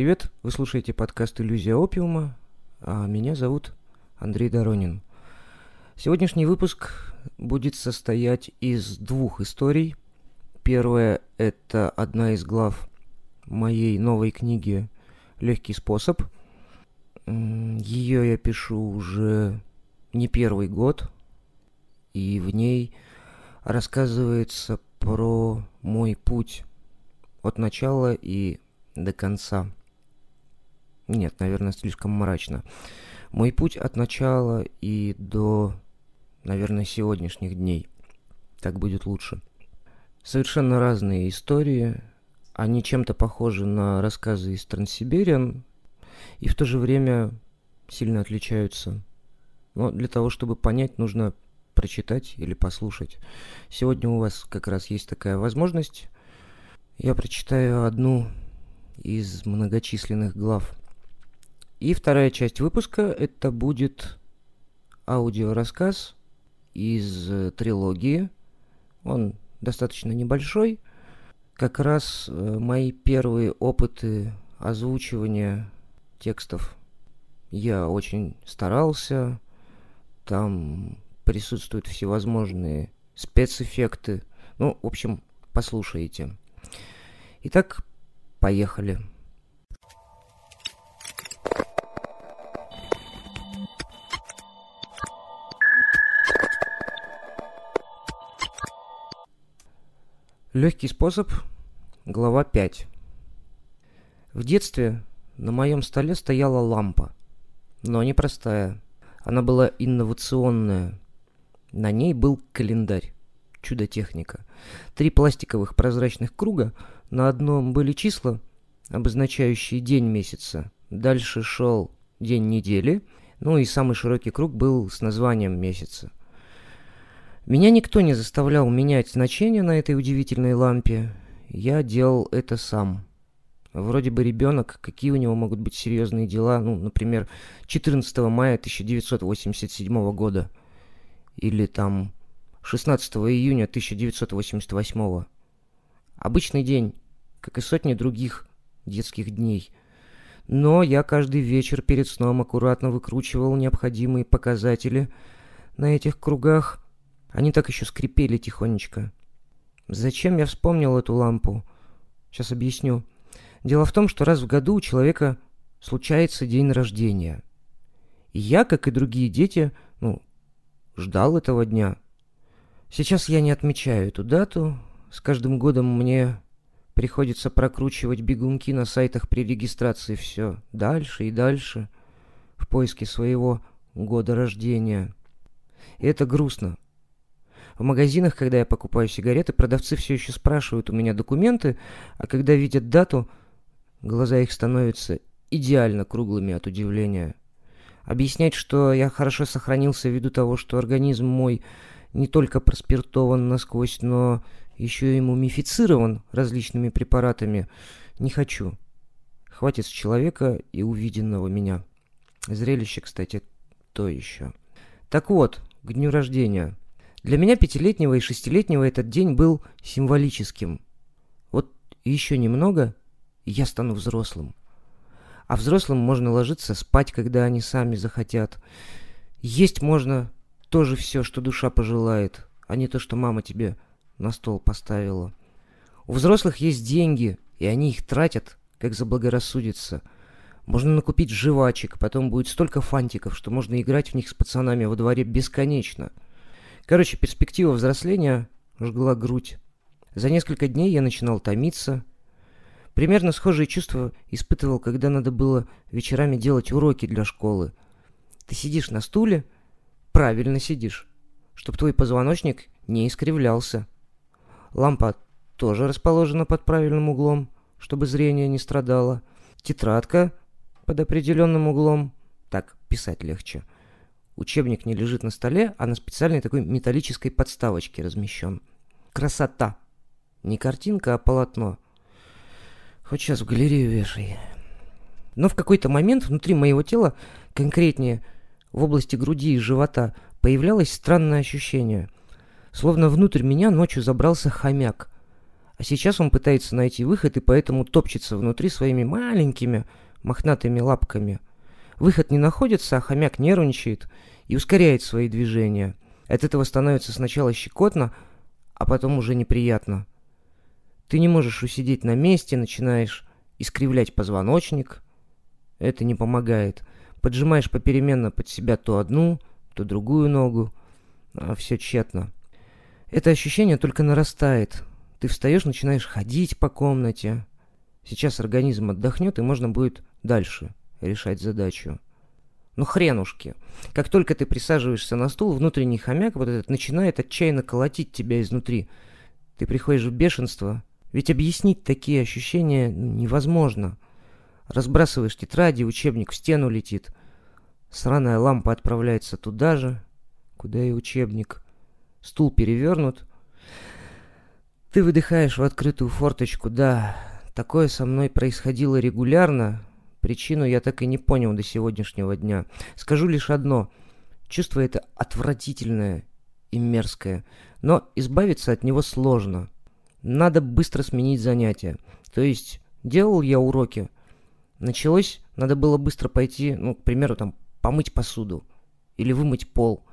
Привет, вы слушаете подкаст «Иллюзия опиума», а меня зовут Андрей Доронин. Сегодняшний выпуск будет состоять из двух историй. Первая – это одна из глав моей новой книги «Легкий способ». Ее я пишу уже не первый год, и в ней рассказывается про мой путь от начала и до конца – нет, наверное, слишком мрачно. Мой путь от начала и до, наверное, сегодняшних дней. Так будет лучше. Совершенно разные истории. Они чем-то похожи на рассказы из Транссибириан и в то же время сильно отличаются. Но для того, чтобы понять, нужно прочитать или послушать. Сегодня у вас как раз есть такая возможность. Я прочитаю одну из многочисленных глав – и вторая часть выпуска это будет аудиорассказ из э, трилогии. Он достаточно небольшой. Как раз э, мои первые опыты озвучивания текстов. Я очень старался. Там присутствуют всевозможные спецэффекты. Ну, в общем, послушайте. Итак, поехали. Легкий способ, глава 5. В детстве на моем столе стояла лампа, но не простая. Она была инновационная. На ней был календарь, чудо-техника. Три пластиковых прозрачных круга, на одном были числа, обозначающие день месяца. Дальше шел день недели, ну и самый широкий круг был с названием месяца – меня никто не заставлял менять значение на этой удивительной лампе. Я делал это сам. Вроде бы ребенок, какие у него могут быть серьезные дела, ну, например, 14 мая 1987 года или там 16 июня 1988. Обычный день, как и сотни других детских дней. Но я каждый вечер перед сном аккуратно выкручивал необходимые показатели на этих кругах они так еще скрипели тихонечко. Зачем я вспомнил эту лампу? Сейчас объясню. Дело в том, что раз в году у человека случается день рождения. И я, как и другие дети, ну, ждал этого дня. Сейчас я не отмечаю эту дату. С каждым годом мне приходится прокручивать бегунки на сайтах при регистрации все дальше и дальше в поиске своего года рождения. И это грустно. В магазинах, когда я покупаю сигареты, продавцы все еще спрашивают у меня документы, а когда видят дату, глаза их становятся идеально круглыми от удивления. Объяснять, что я хорошо сохранился ввиду того, что организм мой не только проспиртован насквозь, но еще и мумифицирован различными препаратами, не хочу. Хватит с человека и увиденного меня. Зрелище, кстати, то еще. Так вот, к дню рождения. Для меня пятилетнего и шестилетнего этот день был символическим. Вот еще немного, и я стану взрослым. А взрослым можно ложиться спать, когда они сами захотят. Есть можно тоже все, что душа пожелает, а не то, что мама тебе на стол поставила. У взрослых есть деньги, и они их тратят, как заблагорассудится. Можно накупить жвачек, потом будет столько фантиков, что можно играть в них с пацанами во дворе бесконечно. — Короче, перспектива взросления жгла грудь. За несколько дней я начинал томиться. Примерно схожие чувства испытывал, когда надо было вечерами делать уроки для школы. Ты сидишь на стуле, правильно сидишь, чтобы твой позвоночник не искривлялся. Лампа тоже расположена под правильным углом, чтобы зрение не страдало. Тетрадка под определенным углом. Так писать легче. Учебник не лежит на столе, а на специальной такой металлической подставочке размещен. Красота! Не картинка, а полотно. Хоть сейчас в галерею вешай. Но в какой-то момент внутри моего тела, конкретнее в области груди и живота, появлялось странное ощущение. Словно внутрь меня ночью забрался хомяк. А сейчас он пытается найти выход и поэтому топчется внутри своими маленькими мохнатыми лапками. Выход не находится, а хомяк нервничает и ускоряет свои движения. От этого становится сначала щекотно, а потом уже неприятно. Ты не можешь усидеть на месте, начинаешь искривлять позвоночник. Это не помогает. Поджимаешь попеременно под себя то одну, то другую ногу, а все тщетно. Это ощущение только нарастает. Ты встаешь, начинаешь ходить по комнате. Сейчас организм отдохнет, и можно будет дальше решать задачу. Ну хренушки. Как только ты присаживаешься на стул, внутренний хомяк вот этот начинает отчаянно колотить тебя изнутри. Ты приходишь в бешенство. Ведь объяснить такие ощущения невозможно. Разбрасываешь тетради, учебник в стену летит. Сраная лампа отправляется туда же, куда и учебник. Стул перевернут. Ты выдыхаешь в открытую форточку. Да, такое со мной происходило регулярно. Причину я так и не понял до сегодняшнего дня. Скажу лишь одно. Чувство это отвратительное и мерзкое. Но избавиться от него сложно. Надо быстро сменить занятие. То есть, делал я уроки. Началось, надо было быстро пойти, ну, к примеру, там, помыть посуду или вымыть пол.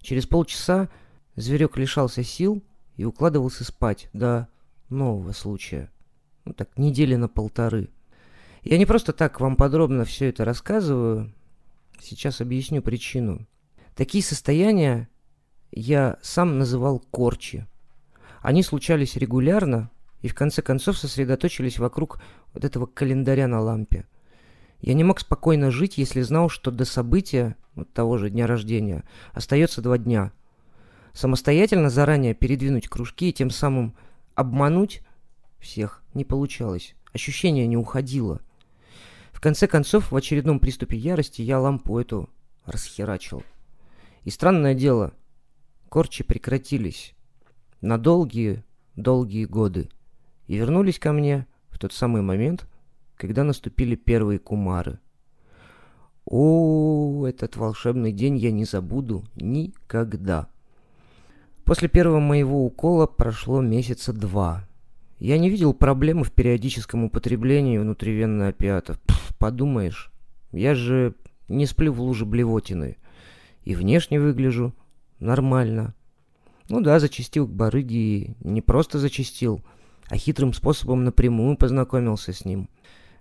Через полчаса зверек лишался сил и укладывался спать до нового случая. Ну так, недели на полторы. Я не просто так вам подробно все это рассказываю. Сейчас объясню причину. Такие состояния я сам называл корчи. Они случались регулярно и в конце концов сосредоточились вокруг вот этого календаря на лампе. Я не мог спокойно жить, если знал, что до события, вот того же дня рождения, остается два дня. Самостоятельно заранее передвинуть кружки и тем самым обмануть всех не получалось. Ощущение не уходило. Конце концов, в очередном приступе ярости я лампу эту расхерачил. И странное дело, корчи прекратились на долгие, долгие годы и вернулись ко мне в тот самый момент, когда наступили первые кумары. О, этот волшебный день я не забуду никогда. После первого моего укола прошло месяца два. Я не видел проблемы в периодическом употреблении внутривенных опиатов. Подумаешь, я же не сплю в луже блевотины. И внешне выгляжу нормально. Ну да, зачистил к барыге и не просто зачистил, а хитрым способом напрямую познакомился с ним.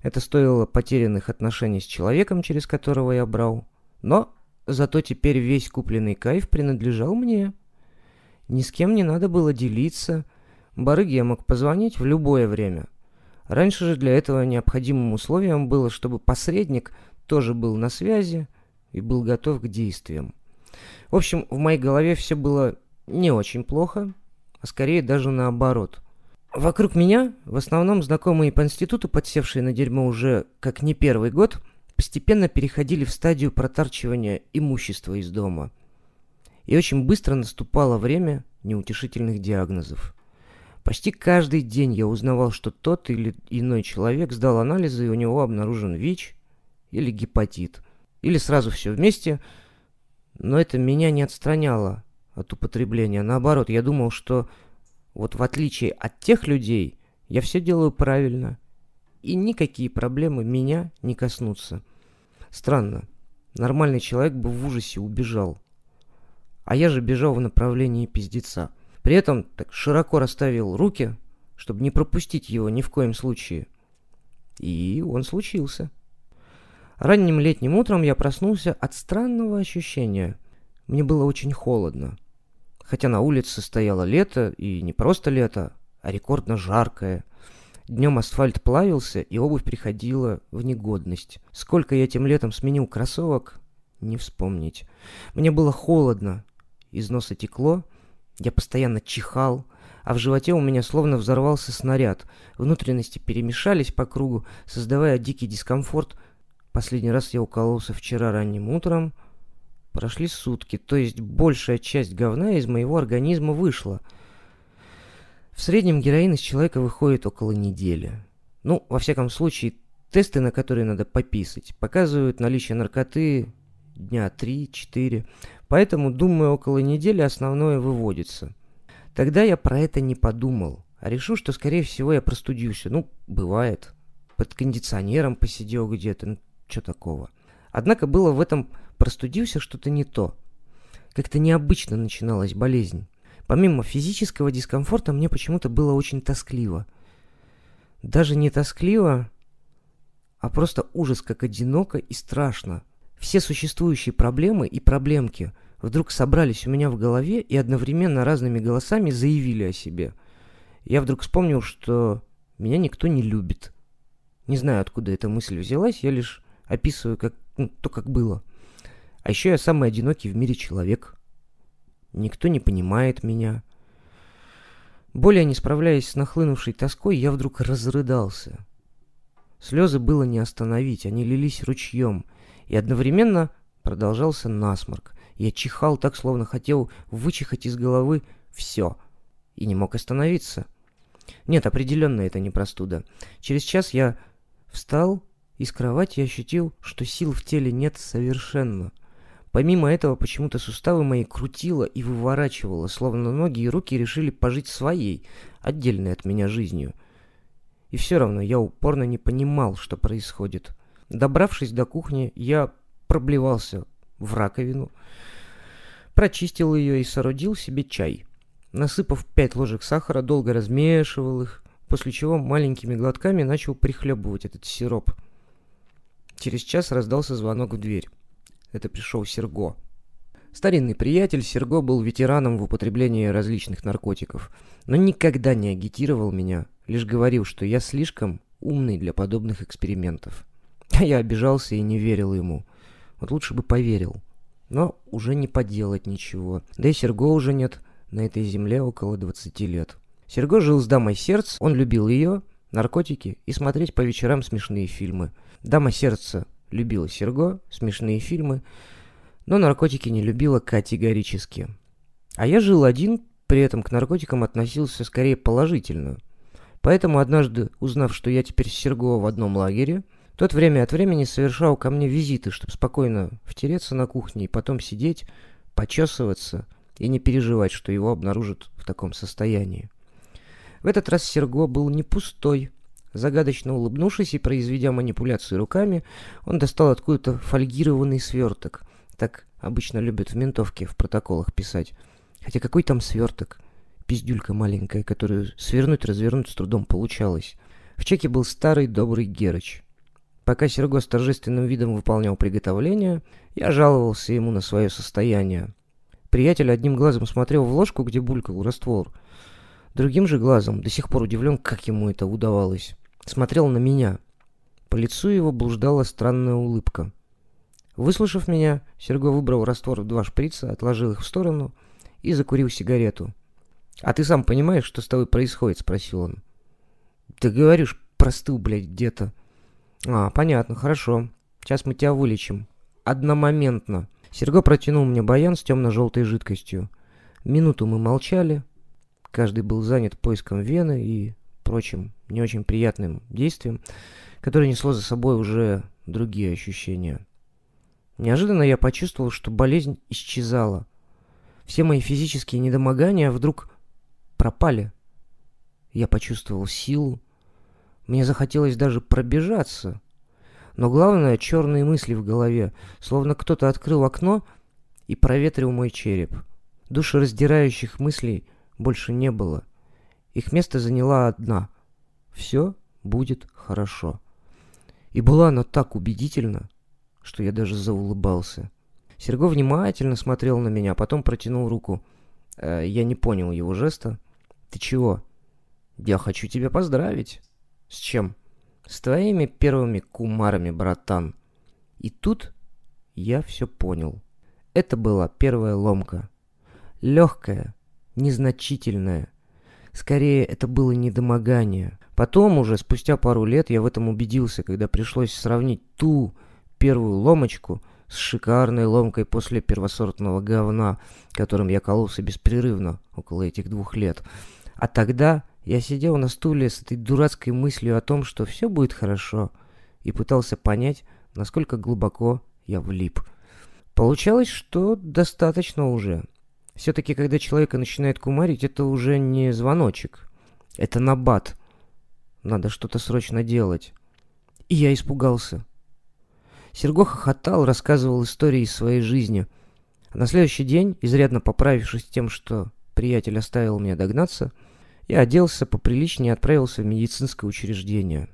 Это стоило потерянных отношений с человеком, через которого я брал. Но зато теперь весь купленный кайф принадлежал мне. Ни с кем не надо было делиться. Барыге я мог позвонить в любое время. Раньше же для этого необходимым условием было, чтобы посредник тоже был на связи и был готов к действиям. В общем, в моей голове все было не очень плохо, а скорее даже наоборот – Вокруг меня, в основном знакомые по институту, подсевшие на дерьмо уже как не первый год, постепенно переходили в стадию протарчивания имущества из дома. И очень быстро наступало время неутешительных диагнозов. Почти каждый день я узнавал, что тот или иной человек сдал анализы, и у него обнаружен ВИЧ или гепатит. Или сразу все вместе. Но это меня не отстраняло от употребления. Наоборот, я думал, что вот в отличие от тех людей, я все делаю правильно. И никакие проблемы меня не коснутся. Странно. Нормальный человек бы в ужасе убежал. А я же бежал в направлении пиздеца. При этом так широко расставил руки, чтобы не пропустить его ни в коем случае. И он случился. Ранним летним утром я проснулся от странного ощущения. Мне было очень холодно хотя на улице стояло лето, и не просто лето, а рекордно жаркое. Днем асфальт плавился, и обувь приходила в негодность. Сколько я тем летом сменил кроссовок, не вспомнить. Мне было холодно, из носа текло, я постоянно чихал, а в животе у меня словно взорвался снаряд. Внутренности перемешались по кругу, создавая дикий дискомфорт. Последний раз я укололся вчера ранним утром, Прошли сутки, то есть большая часть говна из моего организма вышла. В среднем героин из человека выходит около недели. Ну, во всяком случае, тесты, на которые надо пописать, показывают наличие наркоты дня 3-4. Поэтому, думаю, около недели основное выводится. Тогда я про это не подумал. а решил, что, скорее всего, я простудился. Ну, бывает. Под кондиционером посидел где-то, ну, что такого. Однако было в этом простудился что-то не то. Как-то необычно начиналась болезнь. Помимо физического дискомфорта, мне почему-то было очень тоскливо. Даже не тоскливо, а просто ужас, как одиноко и страшно. Все существующие проблемы и проблемки вдруг собрались у меня в голове и одновременно разными голосами заявили о себе. Я вдруг вспомнил, что меня никто не любит. Не знаю, откуда эта мысль взялась, я лишь описываю как, ну, то, как было. А еще я самый одинокий в мире человек. Никто не понимает меня. Более не справляясь с нахлынувшей тоской, я вдруг разрыдался. Слезы было не остановить, они лились ручьем, и одновременно продолжался насморк. Я чихал так, словно хотел вычихать из головы все, и не мог остановиться. Нет, определенно это не простуда. Через час я встал из кровати и ощутил, что сил в теле нет совершенно. Помимо этого, почему-то суставы мои крутило и выворачивало, словно ноги и руки решили пожить своей, отдельной от меня жизнью. И все равно я упорно не понимал, что происходит. Добравшись до кухни, я проблевался в раковину, прочистил ее и соорудил себе чай. Насыпав пять ложек сахара, долго размешивал их, после чего маленькими глотками начал прихлебывать этот сироп. Через час раздался звонок в дверь. Это пришел Серго. Старинный приятель Серго был ветераном в употреблении различных наркотиков, но никогда не агитировал меня, лишь говорил, что я слишком умный для подобных экспериментов. Я обижался и не верил ему. Вот лучше бы поверил. Но уже не поделать ничего. Да и Серго уже нет на этой земле около 20 лет. Серго жил с дамой сердца, он любил ее, наркотики и смотреть по вечерам смешные фильмы. Дама сердца любила Серго, смешные фильмы, но наркотики не любила категорически. А я жил один, при этом к наркотикам относился скорее положительно. Поэтому однажды, узнав, что я теперь с Серго в одном лагере, тот время от времени совершал ко мне визиты, чтобы спокойно втереться на кухне и потом сидеть, почесываться и не переживать, что его обнаружат в таком состоянии. В этот раз Серго был не пустой, Загадочно улыбнувшись и произведя манипуляции руками, он достал откуда-то фольгированный сверток. Так обычно любят в ментовке в протоколах писать. Хотя какой там сверток? Пиздюлька маленькая, которую свернуть-развернуть с трудом получалось. В чеке был старый добрый Герыч. Пока Серго с торжественным видом выполнял приготовление, я жаловался ему на свое состояние. Приятель одним глазом смотрел в ложку, где булькал раствор. Другим же глазом, до сих пор удивлен, как ему это удавалось смотрел на меня. По лицу его блуждала странная улыбка. Выслушав меня, Серго выбрал раствор в два шприца, отложил их в сторону и закурил сигарету. «А ты сам понимаешь, что с тобой происходит?» — спросил он. «Ты говоришь, простыл, блядь, где-то». «А, понятно, хорошо. Сейчас мы тебя вылечим. Одномоментно». Серго протянул мне баян с темно-желтой жидкостью. Минуту мы молчали. Каждый был занят поиском вены и прочим не очень приятным действием, которое несло за собой уже другие ощущения. Неожиданно я почувствовал, что болезнь исчезала. Все мои физические недомогания вдруг пропали. Я почувствовал силу. Мне захотелось даже пробежаться. Но главное — черные мысли в голове, словно кто-то открыл окно и проветрил мой череп. Душераздирающих мыслей больше не было. Их место заняла одна. Все будет хорошо. И была она так убедительна, что я даже заулыбался. Серго внимательно смотрел на меня, потом протянул руку. Э, я не понял его жеста. «Ты чего?» «Я хочу тебя поздравить». «С чем?» «С твоими первыми кумарами, братан». И тут я все понял. Это была первая ломка. Легкая, незначительная, Скорее, это было недомогание. Потом уже, спустя пару лет, я в этом убедился, когда пришлось сравнить ту первую ломочку с шикарной ломкой после первосортного говна, которым я кололся беспрерывно около этих двух лет. А тогда я сидел на стуле с этой дурацкой мыслью о том, что все будет хорошо, и пытался понять, насколько глубоко я влип. Получалось, что достаточно уже. Все-таки, когда человека начинает кумарить, это уже не звоночек. Это набат. Надо что-то срочно делать. И я испугался. Серго хохотал, рассказывал истории из своей жизни. А на следующий день, изрядно поправившись тем, что приятель оставил меня догнаться, я оделся поприличнее и отправился в медицинское учреждение.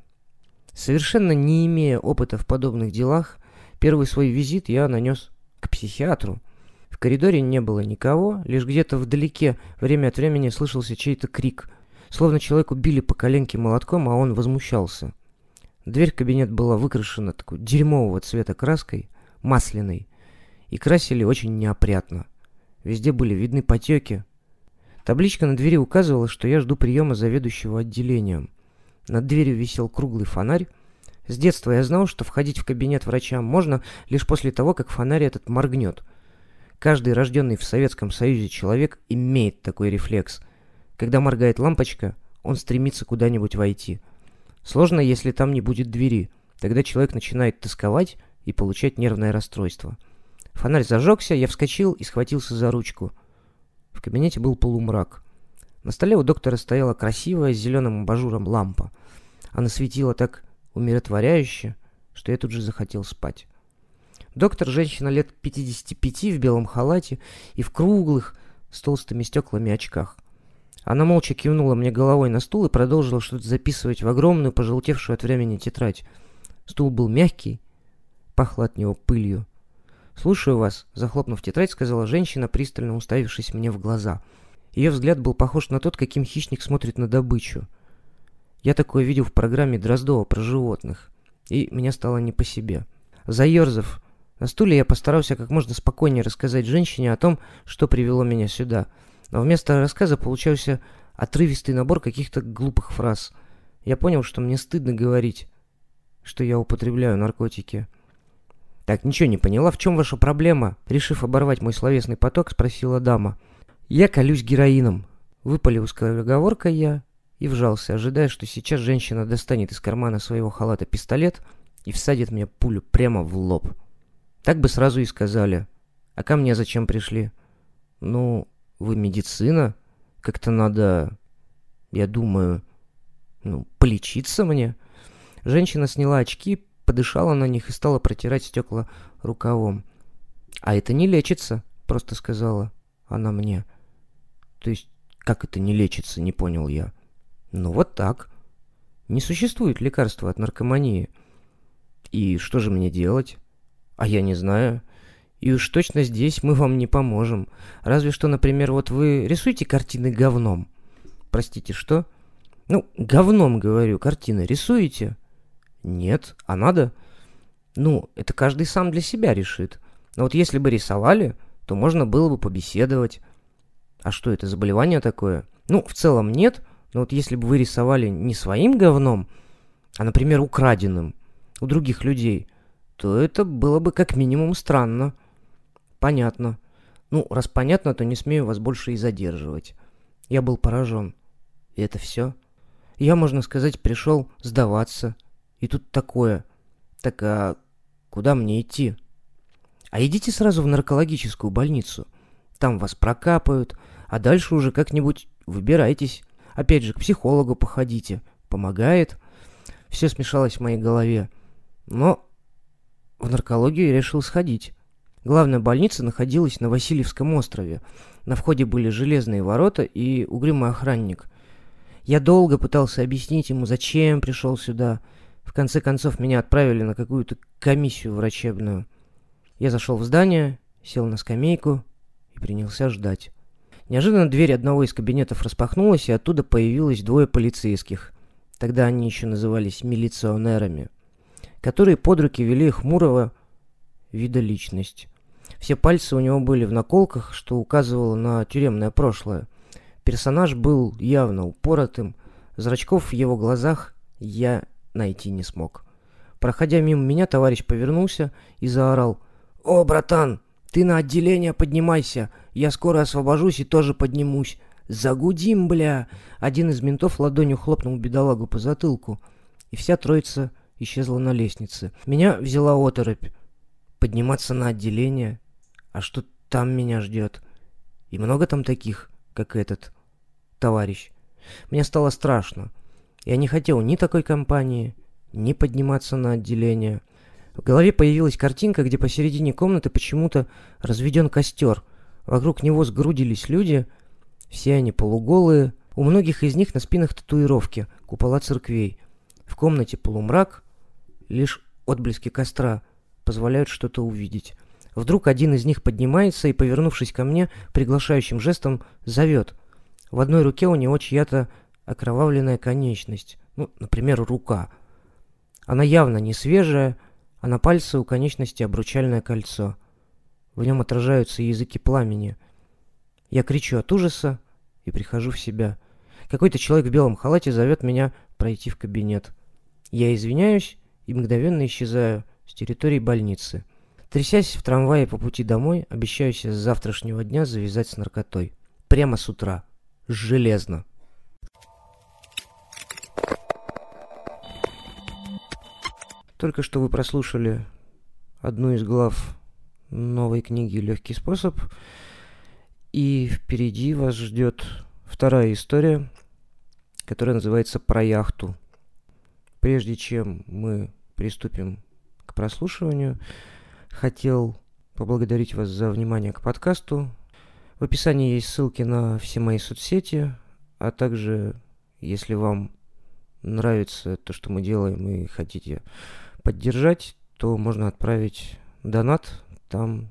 Совершенно не имея опыта в подобных делах, первый свой визит я нанес к психиатру. В коридоре не было никого, лишь где-то вдалеке время от времени слышался чей-то крик, словно человеку били по коленке молотком, а он возмущался. Дверь в кабинет была выкрашена такой дерьмового цвета краской, масляной, и красили очень неопрятно. Везде были видны потеки. Табличка на двери указывала, что я жду приема заведующего отделением. Над дверью висел круглый фонарь. С детства я знал, что входить в кабинет врача можно лишь после того, как фонарь этот моргнет. Каждый рожденный в Советском Союзе человек имеет такой рефлекс. Когда моргает лампочка, он стремится куда-нибудь войти. Сложно, если там не будет двери. Тогда человек начинает тосковать и получать нервное расстройство. Фонарь зажегся, я вскочил и схватился за ручку. В кабинете был полумрак. На столе у доктора стояла красивая с зеленым абажуром лампа. Она светила так умиротворяюще, что я тут же захотел спать. Доктор, женщина лет 55 в белом халате и в круглых, с толстыми стеклами очках. Она молча кивнула мне головой на стул и продолжила что-то записывать в огромную, пожелтевшую от времени тетрадь. Стул был мягкий, пахло от него пылью. «Слушаю вас», — захлопнув тетрадь, сказала женщина, пристально уставившись мне в глаза — ее взгляд был похож на тот, каким хищник смотрит на добычу. Я такое видел в программе Дроздова про животных, и мне стало не по себе. Заерзав на стуле, я постарался как можно спокойнее рассказать женщине о том, что привело меня сюда. Но вместо рассказа получался отрывистый набор каких-то глупых фраз. Я понял, что мне стыдно говорить, что я употребляю наркотики. «Так, ничего не поняла, в чем ваша проблема?» Решив оборвать мой словесный поток, спросила дама. Я колюсь героином. Выпалил скороговоркой я и вжался, ожидая, что сейчас женщина достанет из кармана своего халата пистолет и всадит мне пулю прямо в лоб. Так бы сразу и сказали. А ко мне зачем пришли? Ну, вы медицина. Как-то надо, я думаю, ну, полечиться мне. Женщина сняла очки, подышала на них и стала протирать стекла рукавом. «А это не лечится», — просто сказала она мне. То есть, как это не лечится, не понял я. Ну вот так. Не существует лекарства от наркомании. И что же мне делать? А я не знаю. И уж точно здесь мы вам не поможем. Разве что, например, вот вы рисуете картины говном. Простите, что? Ну, говном, говорю, картины рисуете? Нет, а надо? Ну, это каждый сам для себя решит. Но вот если бы рисовали, то можно было бы побеседовать. А что это, заболевание такое? Ну, в целом нет, но вот если бы вы рисовали не своим говном, а, например, украденным у других людей, то это было бы как минимум странно. Понятно. Ну, раз понятно, то не смею вас больше и задерживать. Я был поражен. И это все? Я, можно сказать, пришел сдаваться. И тут такое. Так а куда мне идти? А идите сразу в наркологическую больницу. Там вас прокапают, а дальше уже как-нибудь выбирайтесь. Опять же, к психологу походите. Помогает. Все смешалось в моей голове. Но в наркологию я решил сходить. Главная больница находилась на Васильевском острове. На входе были железные ворота и угрюмый охранник. Я долго пытался объяснить ему, зачем пришел сюда. В конце концов, меня отправили на какую-то комиссию врачебную. Я зашел в здание, сел на скамейку и принялся ждать. Неожиданно дверь одного из кабинетов распахнулась, и оттуда появилось двое полицейских. Тогда они еще назывались милиционерами, которые под руки вели хмурого вида личность. Все пальцы у него были в наколках, что указывало на тюремное прошлое. Персонаж был явно упоротым, зрачков в его глазах я найти не смог. Проходя мимо меня, товарищ повернулся и заорал «О, братан, ты на отделение поднимайся, я скоро освобожусь и тоже поднимусь. Загудим, бля!» Один из ментов ладонью хлопнул бедолагу по затылку, и вся троица исчезла на лестнице. Меня взяла оторопь. Подниматься на отделение? А что там меня ждет? И много там таких, как этот товарищ? Мне стало страшно. Я не хотел ни такой компании, ни подниматься на отделение. В голове появилась картинка, где посередине комнаты почему-то разведен костер. Вокруг него сгрудились люди, все они полуголые, у многих из них на спинах татуировки, купола церквей. В комнате полумрак, лишь отблески костра позволяют что-то увидеть. Вдруг один из них поднимается и, повернувшись ко мне, приглашающим жестом зовет. В одной руке у него чья-то окровавленная конечность, ну, например, рука. Она явно не свежая, а на пальце у конечности обручальное кольцо. В нем отражаются языки пламени. Я кричу от ужаса и прихожу в себя. Какой-то человек в белом халате зовет меня пройти в кабинет. Я извиняюсь и мгновенно исчезаю с территории больницы. Трясясь в трамвае по пути домой, обещаюсь с завтрашнего дня завязать с наркотой. Прямо с утра. Железно. Только что вы прослушали одну из глав новой книги «Легкий способ». И впереди вас ждет вторая история, которая называется «Про яхту». Прежде чем мы приступим к прослушиванию, хотел поблагодарить вас за внимание к подкасту. В описании есть ссылки на все мои соцсети, а также, если вам нравится то, что мы делаем и хотите поддержать, то можно отправить донат. Там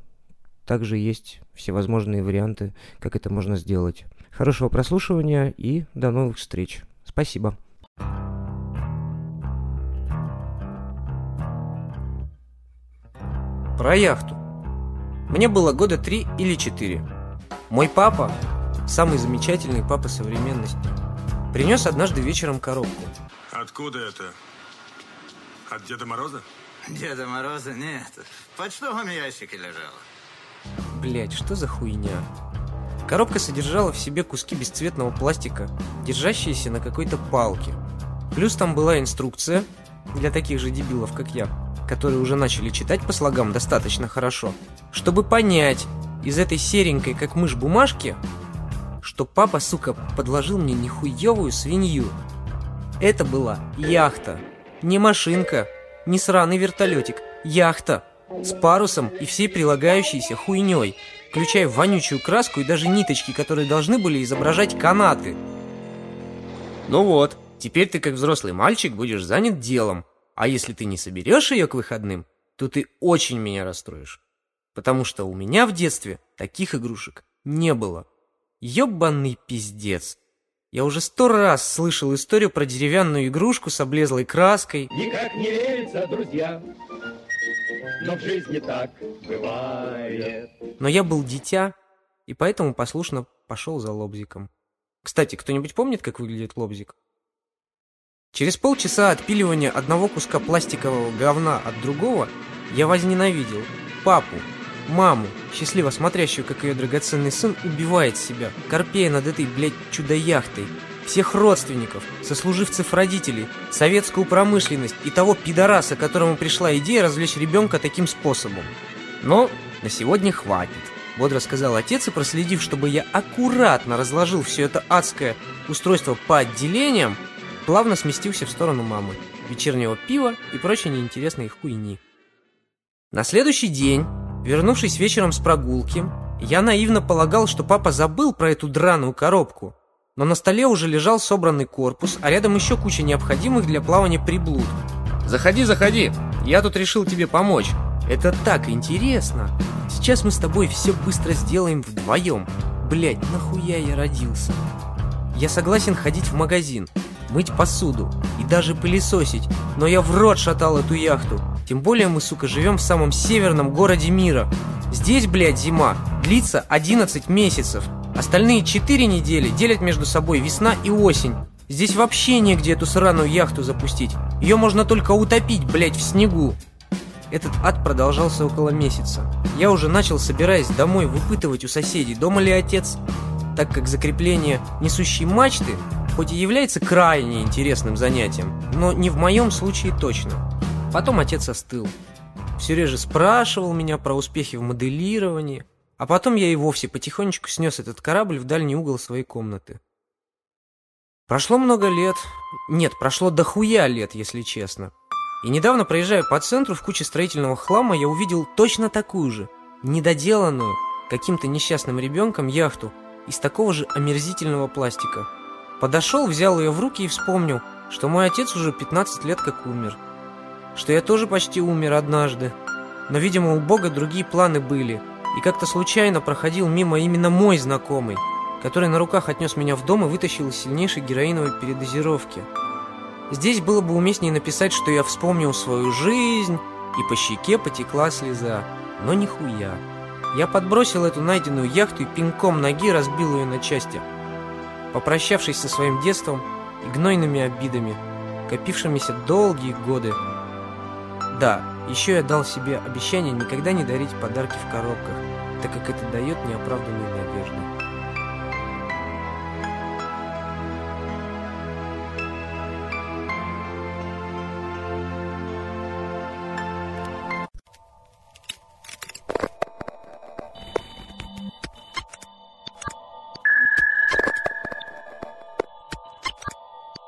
также есть всевозможные варианты, как это можно сделать. Хорошего прослушивания и до новых встреч. Спасибо. Про яхту. Мне было года три или четыре. Мой папа, самый замечательный папа современности, принес однажды вечером коробку. Откуда это? От Деда Мороза? Деда Мороза нет. В почтовом ящике лежала. Блять, что за хуйня? Коробка содержала в себе куски бесцветного пластика, держащиеся на какой-то палке. Плюс там была инструкция для таких же дебилов, как я, которые уже начали читать по слогам достаточно хорошо, чтобы понять из этой серенькой, как мышь, бумажки, что папа, сука, подложил мне нихуевую свинью. Это была яхта. Не машинка, не сраный вертолетик, яхта. С парусом и всей прилагающейся хуйней, включая вонючую краску и даже ниточки, которые должны были изображать канаты. Ну вот, теперь ты как взрослый мальчик будешь занят делом, а если ты не соберешь ее к выходным, то ты очень меня расстроишь. Потому что у меня в детстве таких игрушек не было. Ёбаный пиздец. Я уже сто раз слышал историю про деревянную игрушку с облезлой краской. Никак не верится, друзья, но в жизни так бывает. Но я был дитя, и поэтому послушно пошел за лобзиком. Кстати, кто-нибудь помнит, как выглядит лобзик? Через полчаса отпиливания одного куска пластикового говна от другого я возненавидел папу, маму, счастливо смотрящую, как ее драгоценный сын убивает себя, корпея над этой, блядь, чудо-яхтой, всех родственников, сослуживцев родителей, советскую промышленность и того пидораса, которому пришла идея развлечь ребенка таким способом. Но на сегодня хватит, бодро сказал отец и, проследив, чтобы я аккуратно разложил все это адское устройство по отделениям, плавно сместился в сторону мамы, вечернего пива и прочей неинтересной хуйни. На следующий день, вернувшись вечером с прогулки, я наивно полагал, что папа забыл про эту драную коробку, но на столе уже лежал собранный корпус, а рядом еще куча необходимых для плавания приблуд. «Заходи, заходи! Я тут решил тебе помочь. Это так интересно! Сейчас мы с тобой все быстро сделаем вдвоем. Блять, нахуя я родился?» Я согласен ходить в магазин, мыть посуду и даже пылесосить, но я в рот шатал эту яхту. Тем более мы, сука, живем в самом северном городе мира. Здесь, блядь, зима длится 11 месяцев. Остальные 4 недели делят между собой весна и осень. Здесь вообще негде эту сраную яхту запустить. Ее можно только утопить, блядь, в снегу. Этот ад продолжался около месяца. Я уже начал, собираясь домой, выпытывать у соседей, дома ли отец, так как закрепление несущей мачты хоть и является крайне интересным занятием, но не в моем случае точно. Потом отец остыл. Все реже спрашивал меня про успехи в моделировании, а потом я и вовсе потихонечку снес этот корабль в дальний угол своей комнаты. Прошло много лет. Нет, прошло дохуя лет, если честно. И недавно, проезжая по центру в куче строительного хлама, я увидел точно такую же, недоделанную, каким-то несчастным ребенком яхту из такого же омерзительного пластика. Подошел, взял ее в руки и вспомнил, что мой отец уже 15 лет как умер. Что я тоже почти умер однажды. Но, видимо, у Бога другие планы были. И как-то случайно проходил мимо именно мой знакомый, который на руках отнес меня в дом и вытащил из сильнейшей героиновой передозировки. Здесь было бы уместнее написать, что я вспомнил свою жизнь, и по щеке потекла слеза. Но нихуя. Я подбросил эту найденную яхту и пинком ноги разбил ее на части. Попрощавшись со своим детством и гнойными обидами, копившимися долгие годы. Да, еще я дал себе обещание никогда не дарить подарки в коробках, так как это дает неоправданные надежды.